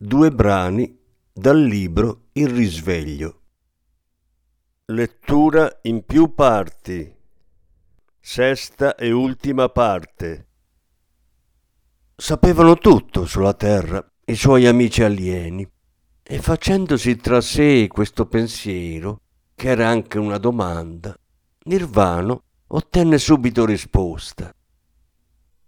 Due brani dal libro Il risveglio. Lettura in più parti. Sesta e ultima parte. Sapevano tutto sulla terra i suoi amici alieni e facendosi tra sé questo pensiero, che era anche una domanda, Nirvano ottenne subito risposta.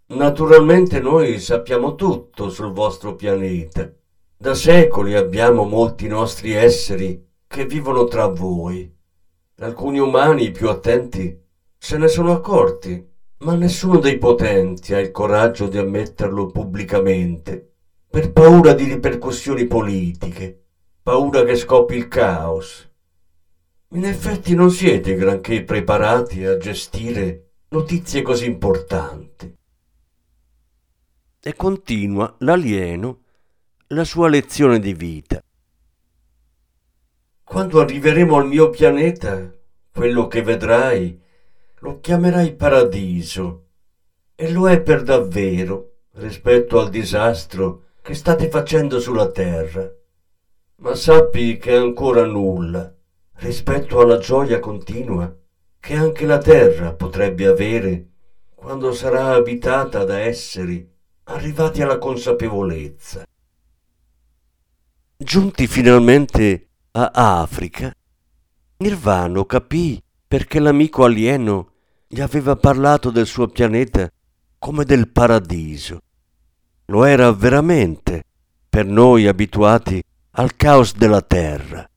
Naturalmente noi sappiamo tutto sul vostro pianeta da secoli abbiamo molti nostri esseri che vivono tra voi. Alcuni umani più attenti se ne sono accorti, ma nessuno dei potenti ha il coraggio di ammetterlo pubblicamente, per paura di ripercussioni politiche, paura che scoppi il caos. In effetti non siete granché preparati a gestire notizie così importanti. E continua l'alieno la sua lezione di vita. Quando arriveremo al mio pianeta, quello che vedrai lo chiamerai paradiso e lo è per davvero rispetto al disastro che state facendo sulla Terra. Ma sappi che è ancora nulla rispetto alla gioia continua che anche la Terra potrebbe avere quando sarà abitata da esseri arrivati alla consapevolezza. Giunti finalmente a Africa, Nirvano capì perché l'amico alieno gli aveva parlato del suo pianeta come del paradiso. Lo era veramente per noi abituati al caos della terra,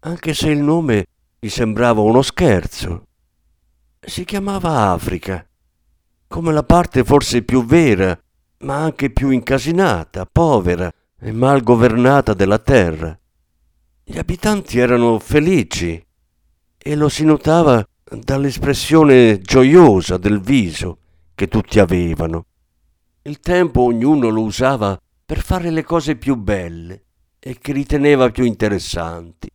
anche se il nome gli sembrava uno scherzo. Si chiamava Africa, come la parte forse più vera, ma anche più incasinata, povera, e mal governata della terra. Gli abitanti erano felici e lo si notava dall'espressione gioiosa del viso che tutti avevano. Il tempo ognuno lo usava per fare le cose più belle e che riteneva più interessanti.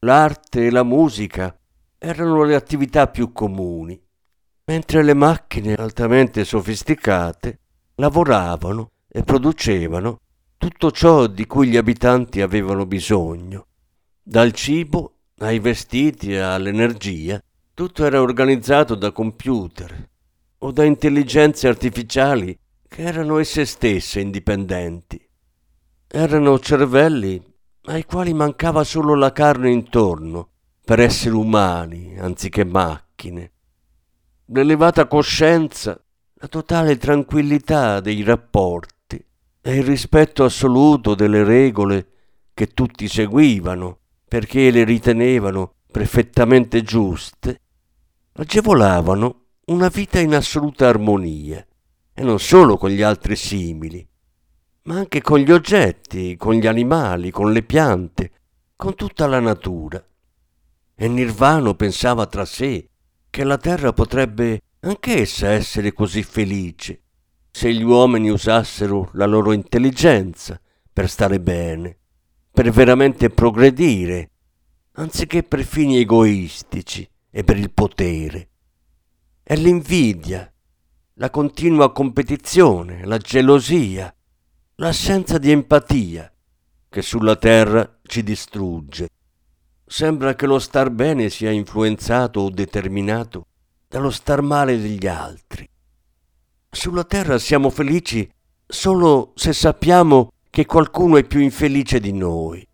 L'arte e la musica erano le attività più comuni, mentre le macchine altamente sofisticate lavoravano e producevano tutto ciò di cui gli abitanti avevano bisogno. Dal cibo ai vestiti all'energia, tutto era organizzato da computer o da intelligenze artificiali che erano esse stesse indipendenti. Erano cervelli ai quali mancava solo la carne intorno per essere umani anziché macchine. L'elevata coscienza, la totale tranquillità dei rapporti e il rispetto assoluto delle regole che tutti seguivano perché le ritenevano perfettamente giuste, agevolavano una vita in assoluta armonia, e non solo con gli altri simili, ma anche con gli oggetti, con gli animali, con le piante, con tutta la natura. E Nirvano pensava tra sé che la terra potrebbe anch'essa essere così felice, se gli uomini usassero la loro intelligenza per stare bene, per veramente progredire, anziché per fini egoistici e per il potere. È l'invidia, la continua competizione, la gelosia, l'assenza di empatia che sulla terra ci distrugge. Sembra che lo star bene sia influenzato o determinato dallo star male degli altri. Sulla terra siamo felici solo se sappiamo che qualcuno è più infelice di noi.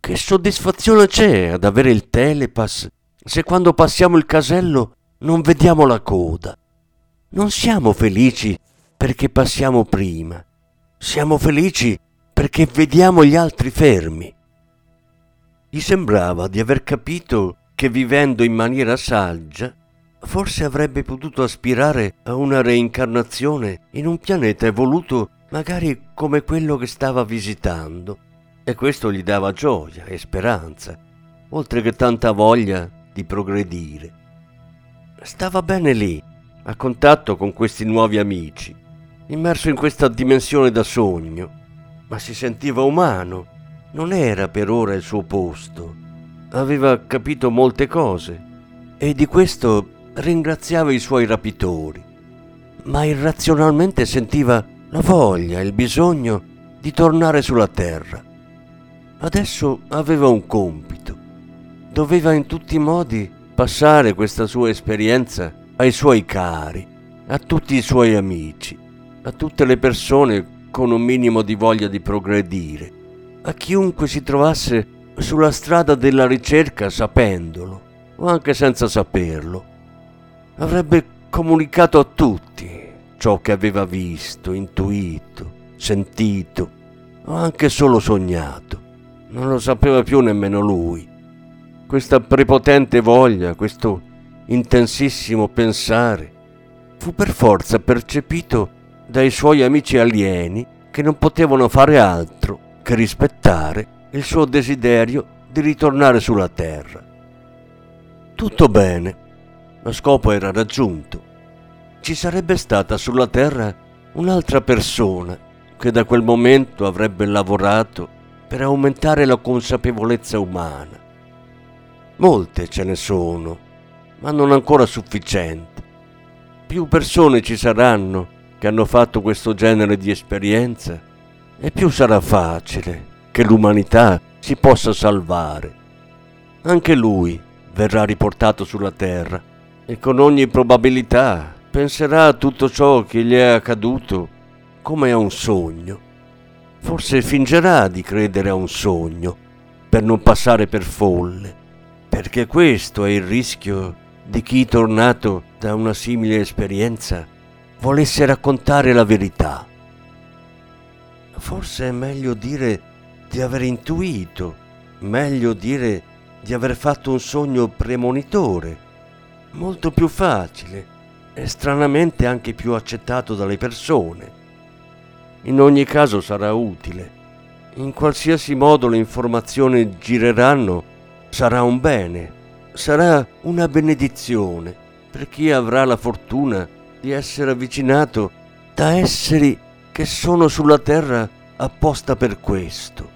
Che soddisfazione c'è ad avere il telepass se quando passiamo il casello non vediamo la coda? Non siamo felici perché passiamo prima, siamo felici perché vediamo gli altri fermi. Gli sembrava di aver capito che vivendo in maniera saggia forse avrebbe potuto aspirare a una reincarnazione in un pianeta evoluto magari come quello che stava visitando, e questo gli dava gioia e speranza, oltre che tanta voglia di progredire. Stava bene lì, a contatto con questi nuovi amici, immerso in questa dimensione da sogno, ma si sentiva umano, non era per ora il suo posto. Aveva capito molte cose e di questo ringraziava i suoi rapitori, ma irrazionalmente sentiva la voglia, il bisogno di tornare sulla terra. Adesso aveva un compito. Doveva in tutti i modi passare questa sua esperienza ai suoi cari, a tutti i suoi amici, a tutte le persone con un minimo di voglia di progredire, a chiunque si trovasse sulla strada della ricerca sapendolo o anche senza saperlo. Avrebbe comunicato a tutti ciò che aveva visto, intuito, sentito o anche solo sognato. Non lo sapeva più nemmeno lui. Questa prepotente voglia, questo intensissimo pensare, fu per forza percepito dai suoi amici alieni che non potevano fare altro che rispettare il suo desiderio di ritornare sulla Terra. Tutto bene, lo scopo era raggiunto ci sarebbe stata sulla Terra un'altra persona che da quel momento avrebbe lavorato per aumentare la consapevolezza umana. Molte ce ne sono, ma non ancora sufficienti. Più persone ci saranno che hanno fatto questo genere di esperienza e più sarà facile che l'umanità si possa salvare. Anche lui verrà riportato sulla Terra e con ogni probabilità penserà a tutto ciò che gli è accaduto come a un sogno. Forse fingerà di credere a un sogno per non passare per folle, perché questo è il rischio di chi tornato da una simile esperienza volesse raccontare la verità. Forse è meglio dire di aver intuito, meglio dire di aver fatto un sogno premonitore, molto più facile e stranamente anche più accettato dalle persone. In ogni caso sarà utile. In qualsiasi modo le informazioni gireranno, sarà un bene, sarà una benedizione per chi avrà la fortuna di essere avvicinato da esseri che sono sulla terra apposta per questo.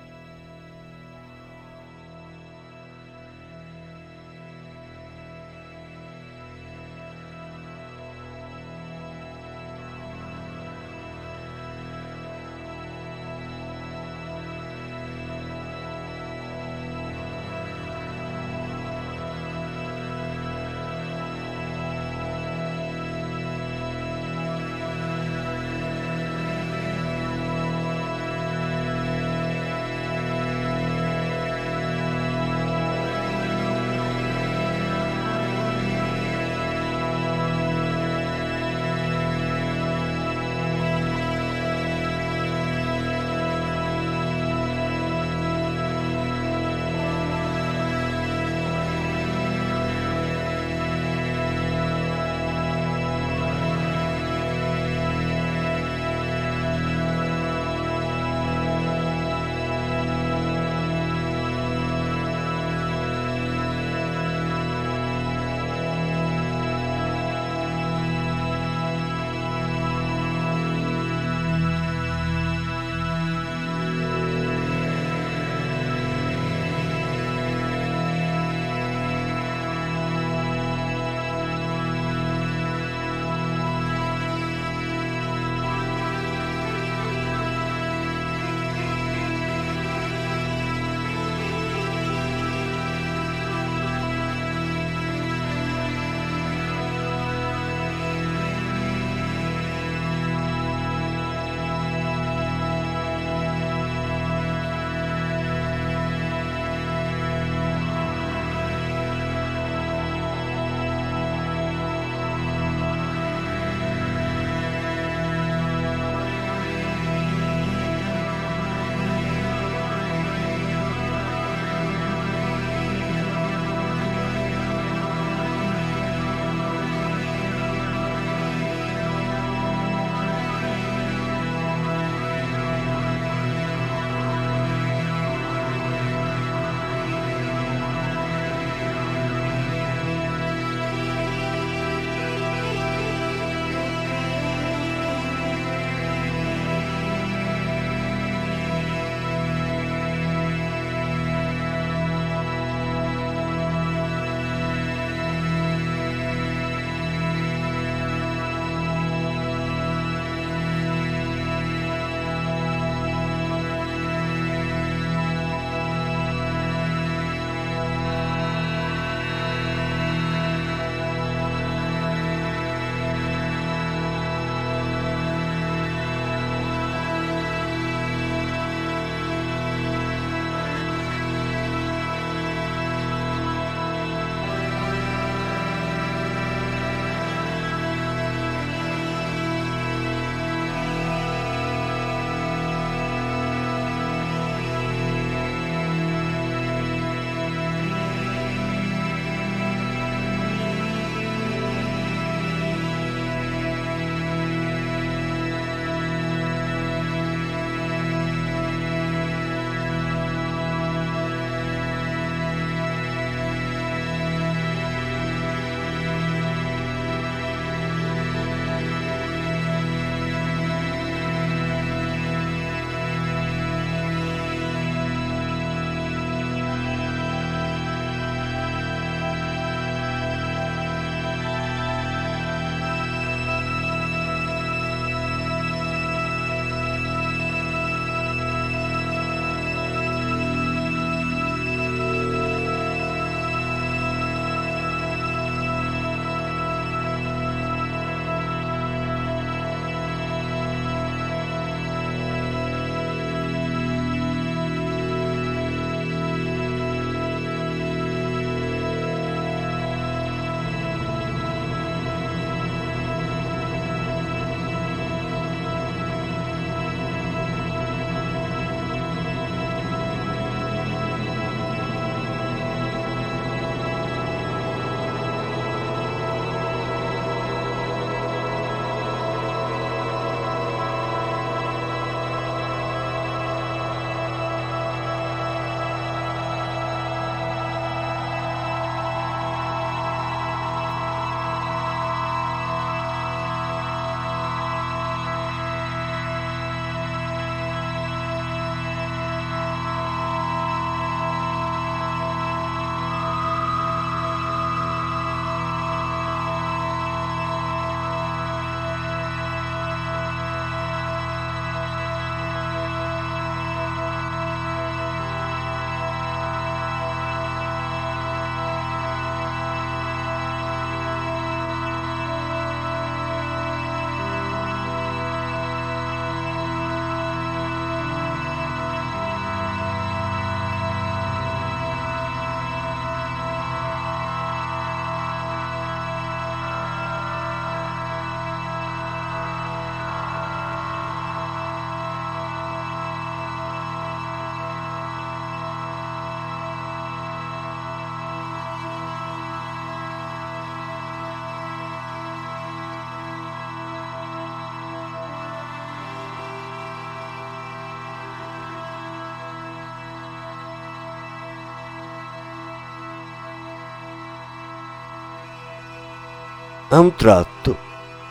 A un tratto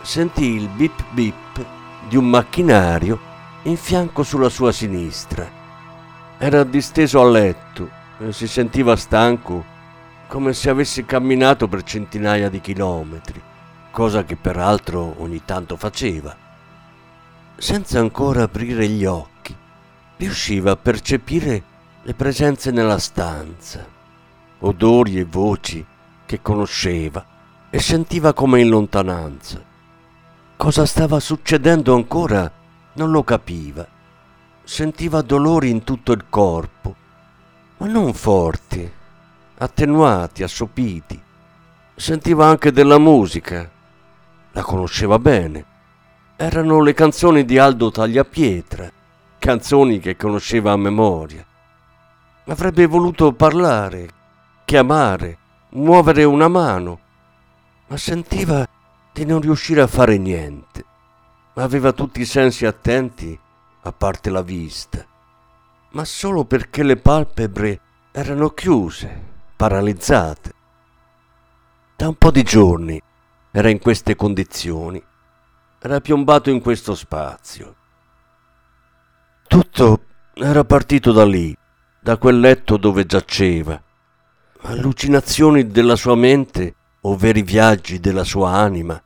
sentì il bip bip di un macchinario in fianco sulla sua sinistra. Era disteso a letto e si sentiva stanco come se avesse camminato per centinaia di chilometri, cosa che peraltro ogni tanto faceva. Senza ancora aprire gli occhi, riusciva a percepire le presenze nella stanza, odori e voci che conosceva e sentiva come in lontananza. Cosa stava succedendo ancora non lo capiva. Sentiva dolori in tutto il corpo, ma non forti, attenuati, assopiti. Sentiva anche della musica. La conosceva bene. Erano le canzoni di Aldo Tagliapietra, canzoni che conosceva a memoria. Avrebbe voluto parlare, chiamare, muovere una mano, ma sentiva di non riuscire a fare niente. Aveva tutti i sensi attenti, a parte la vista, ma solo perché le palpebre erano chiuse, paralizzate. Da un po' di giorni era in queste condizioni, era piombato in questo spazio. Tutto era partito da lì, da quel letto dove giaceva. Allucinazioni della sua mente o veri viaggi della sua anima,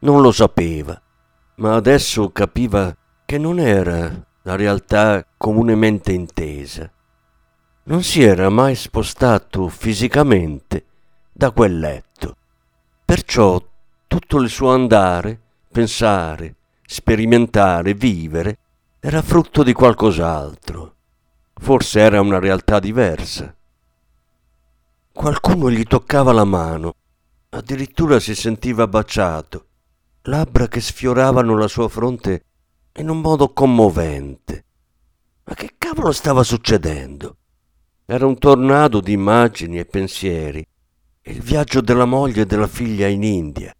non lo sapeva, ma adesso capiva che non era la realtà comunemente intesa. Non si era mai spostato fisicamente da quel letto. Perciò tutto il suo andare, pensare, sperimentare, vivere, era frutto di qualcos'altro. Forse era una realtà diversa. Qualcuno gli toccava la mano Addirittura si sentiva baciato, labbra che sfioravano la sua fronte in un modo commovente. Ma che cavolo stava succedendo? Era un tornado di immagini e pensieri, il viaggio della moglie e della figlia in India,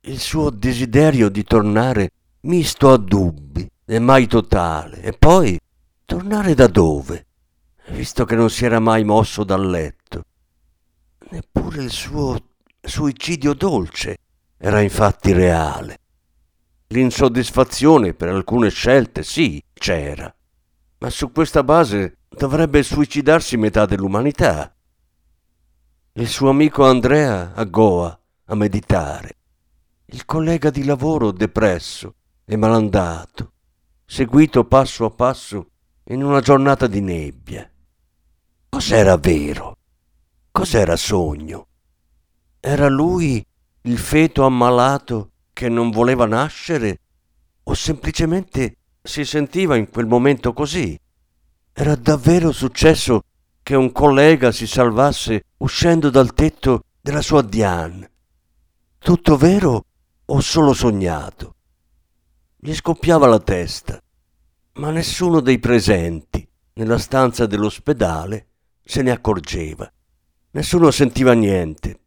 il suo desiderio di tornare misto a dubbi e mai totale, e poi tornare da dove, visto che non si era mai mosso dal letto. Neppure il suo suicidio dolce era infatti reale. L'insoddisfazione per alcune scelte sì c'era, ma su questa base dovrebbe suicidarsi metà dell'umanità. Il suo amico Andrea a Goa a meditare, il collega di lavoro depresso e malandato, seguito passo a passo in una giornata di nebbia. Cos'era vero? Cos'era sogno? Era lui il feto ammalato che non voleva nascere? O semplicemente si sentiva in quel momento così? Era davvero successo che un collega si salvasse uscendo dal tetto della sua Diane? Tutto vero o solo sognato? Gli scoppiava la testa, ma nessuno dei presenti nella stanza dell'ospedale se ne accorgeva. Nessuno sentiva niente,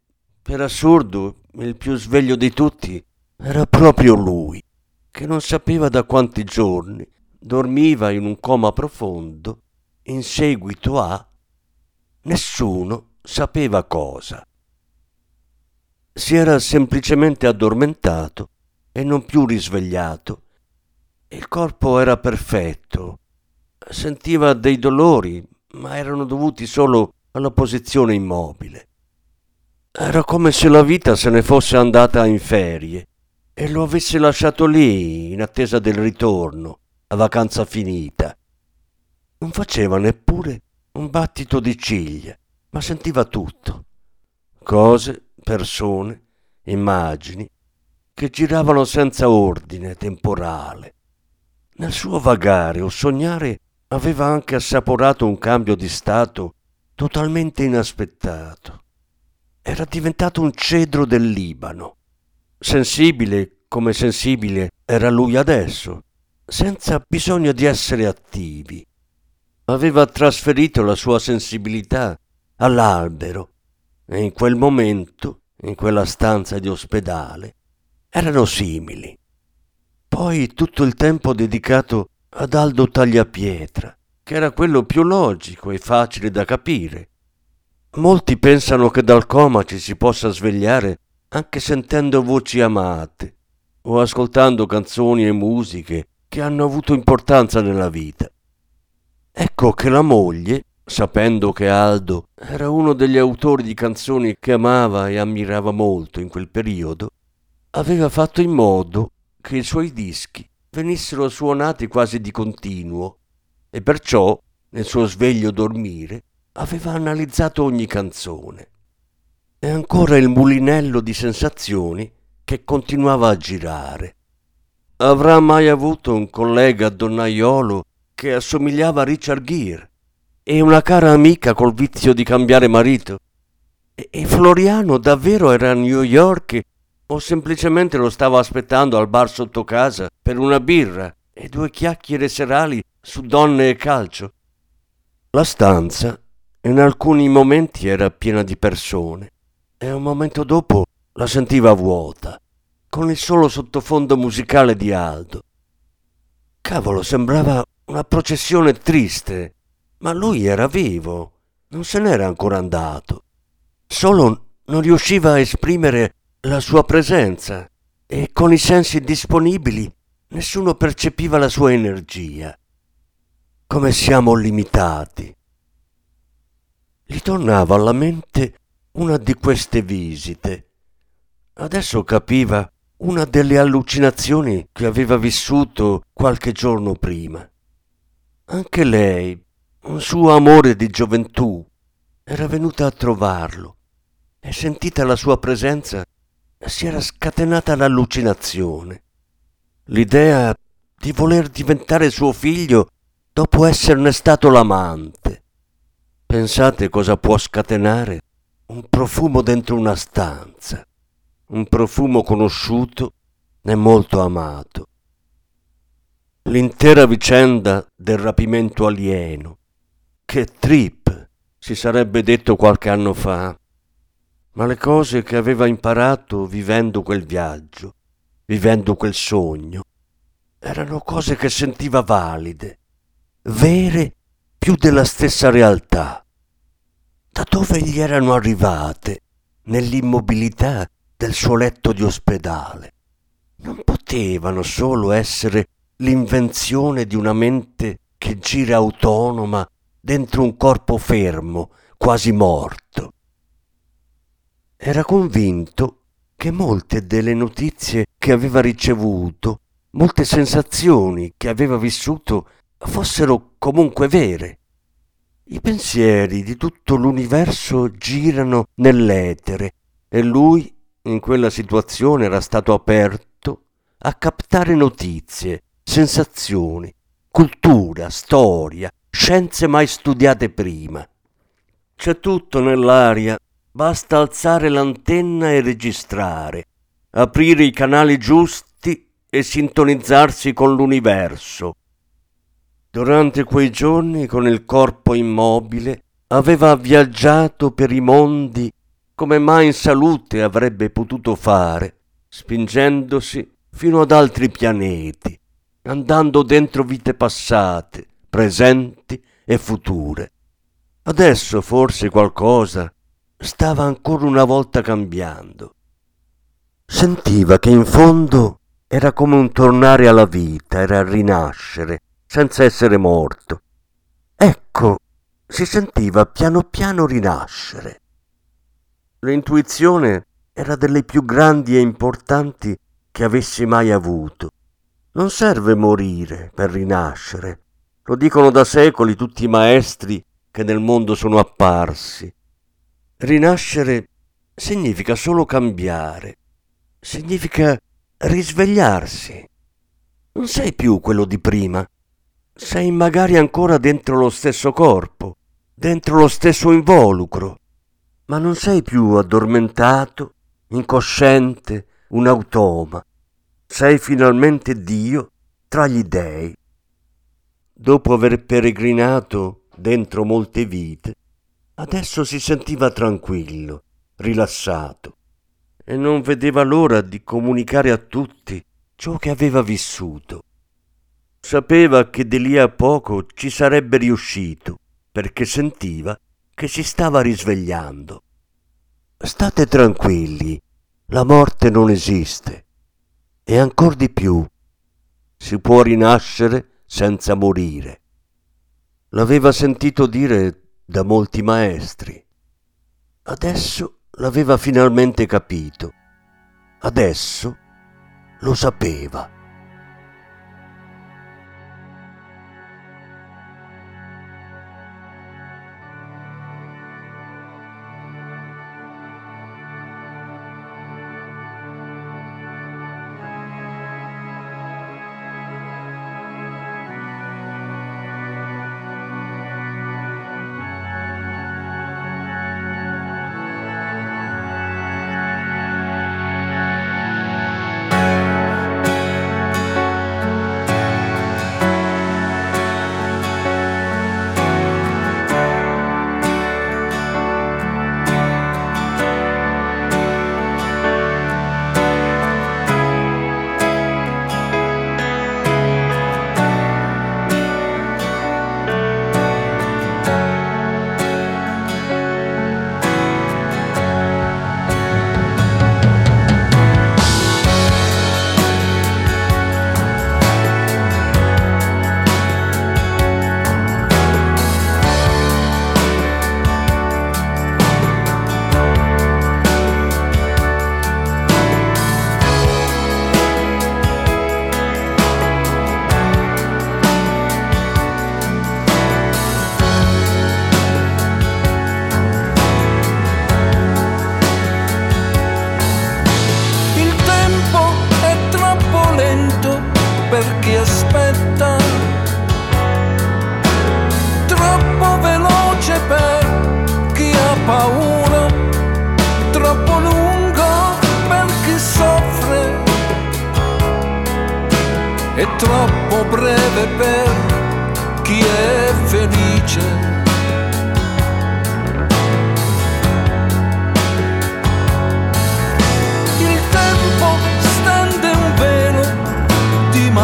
per assurdo, il più sveglio di tutti era proprio lui, che non sapeva da quanti giorni dormiva in un coma profondo in seguito a nessuno sapeva cosa. Si era semplicemente addormentato e non più risvegliato. Il corpo era perfetto, sentiva dei dolori, ma erano dovuti solo alla posizione immobile. Era come se la vita se ne fosse andata in ferie e lo avesse lasciato lì in attesa del ritorno, a vacanza finita. Non faceva neppure un battito di ciglia, ma sentiva tutto. Cose, persone, immagini che giravano senza ordine temporale. Nel suo vagare o sognare aveva anche assaporato un cambio di stato totalmente inaspettato era diventato un cedro del Libano, sensibile come sensibile era lui adesso, senza bisogno di essere attivi. Aveva trasferito la sua sensibilità all'albero e in quel momento, in quella stanza di ospedale, erano simili. Poi tutto il tempo dedicato ad Aldo Tagliapietra, che era quello più logico e facile da capire, Molti pensano che dal coma ci si possa svegliare anche sentendo voci amate o ascoltando canzoni e musiche che hanno avuto importanza nella vita. Ecco che la moglie, sapendo che Aldo era uno degli autori di canzoni che amava e ammirava molto in quel periodo, aveva fatto in modo che i suoi dischi venissero suonati quasi di continuo e perciò, nel suo sveglio dormire, aveva analizzato ogni canzone. E ancora il mulinello di sensazioni che continuava a girare. Avrà mai avuto un collega donnaiolo che assomigliava a Richard Gere e una cara amica col vizio di cambiare marito? E, e Floriano davvero era a New York o semplicemente lo stava aspettando al bar sotto casa per una birra e due chiacchiere serali su donne e calcio? La stanza in alcuni momenti era piena di persone e un momento dopo la sentiva vuota, con il solo sottofondo musicale di Aldo. Cavolo, sembrava una processione triste, ma lui era vivo, non se n'era ancora andato. Solo non riusciva a esprimere la sua presenza e con i sensi disponibili nessuno percepiva la sua energia. Come siamo limitati. Gli tornava alla mente una di queste visite. Adesso capiva una delle allucinazioni che aveva vissuto qualche giorno prima. Anche lei, un suo amore di gioventù, era venuta a trovarlo e sentita la sua presenza si era scatenata l'allucinazione. L'idea di voler diventare suo figlio dopo esserne stato l'amante. Pensate cosa può scatenare un profumo dentro una stanza, un profumo conosciuto e molto amato. L'intera vicenda del rapimento alieno, che trip si sarebbe detto qualche anno fa, ma le cose che aveva imparato vivendo quel viaggio, vivendo quel sogno, erano cose che sentiva valide, vere più della stessa realtà. Da dove gli erano arrivate nell'immobilità del suo letto di ospedale? Non potevano solo essere l'invenzione di una mente che gira autonoma dentro un corpo fermo, quasi morto. Era convinto che molte delle notizie che aveva ricevuto, molte sensazioni che aveva vissuto, fossero comunque vere. I pensieri di tutto l'universo girano nell'etere e lui in quella situazione era stato aperto a captare notizie, sensazioni, cultura, storia, scienze mai studiate prima. C'è tutto nell'aria Basta alzare l'antenna e registrare, aprire i canali giusti e sintonizzarsi con l'universo. Durante quei giorni, con il corpo immobile, aveva viaggiato per i mondi come mai in salute avrebbe potuto fare, spingendosi fino ad altri pianeti, andando dentro vite passate, presenti e future. Adesso forse qualcosa stava ancora una volta cambiando. Sentiva che in fondo era come un tornare alla vita, era rinascere, senza essere morto. Ecco, si sentiva piano piano rinascere. L'intuizione era delle più grandi e importanti che avessi mai avuto. Non serve morire per rinascere. Lo dicono da secoli tutti i maestri che nel mondo sono apparsi. Rinascere significa solo cambiare, significa risvegliarsi. Non sei più quello di prima, sei magari ancora dentro lo stesso corpo, dentro lo stesso involucro, ma non sei più addormentato, incosciente, un automa. Sei finalmente Dio tra gli dèi. Dopo aver peregrinato dentro molte vite, Adesso si sentiva tranquillo, rilassato e non vedeva l'ora di comunicare a tutti ciò che aveva vissuto. Sapeva che di lì a poco ci sarebbe riuscito, perché sentiva che si stava risvegliando. State tranquilli, la morte non esiste e ancor di più si può rinascere senza morire. L'aveva sentito dire da molti maestri. Adesso l'aveva finalmente capito. Adesso lo sapeva.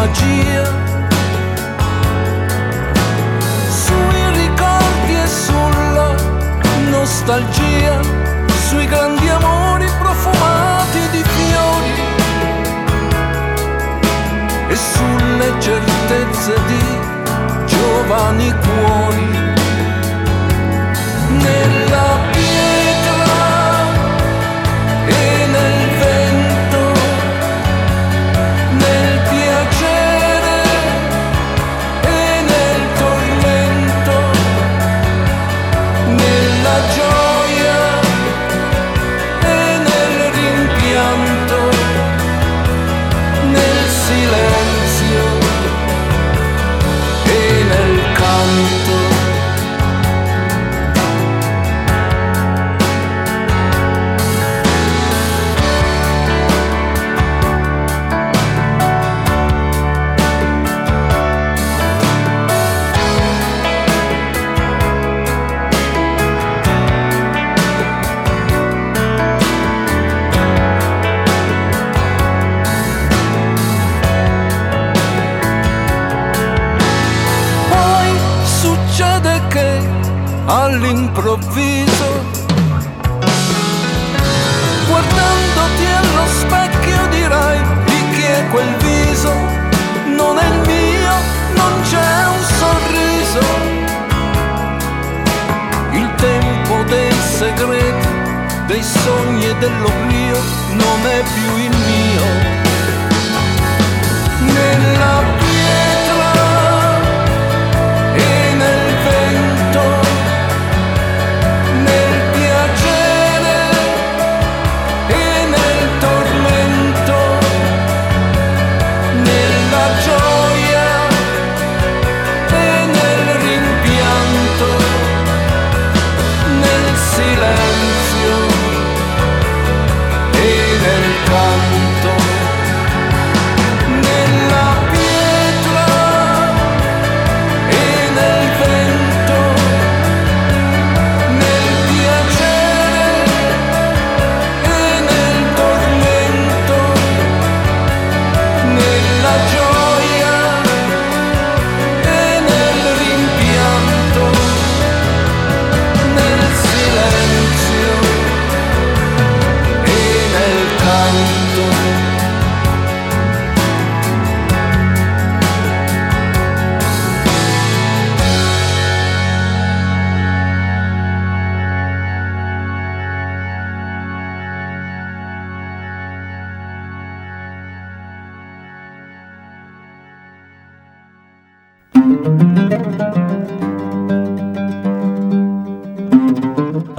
magia. Sui ricordi e sulla nostalgia, sui grandi amori profumati di fiori e sulle certezze di giovani cuori.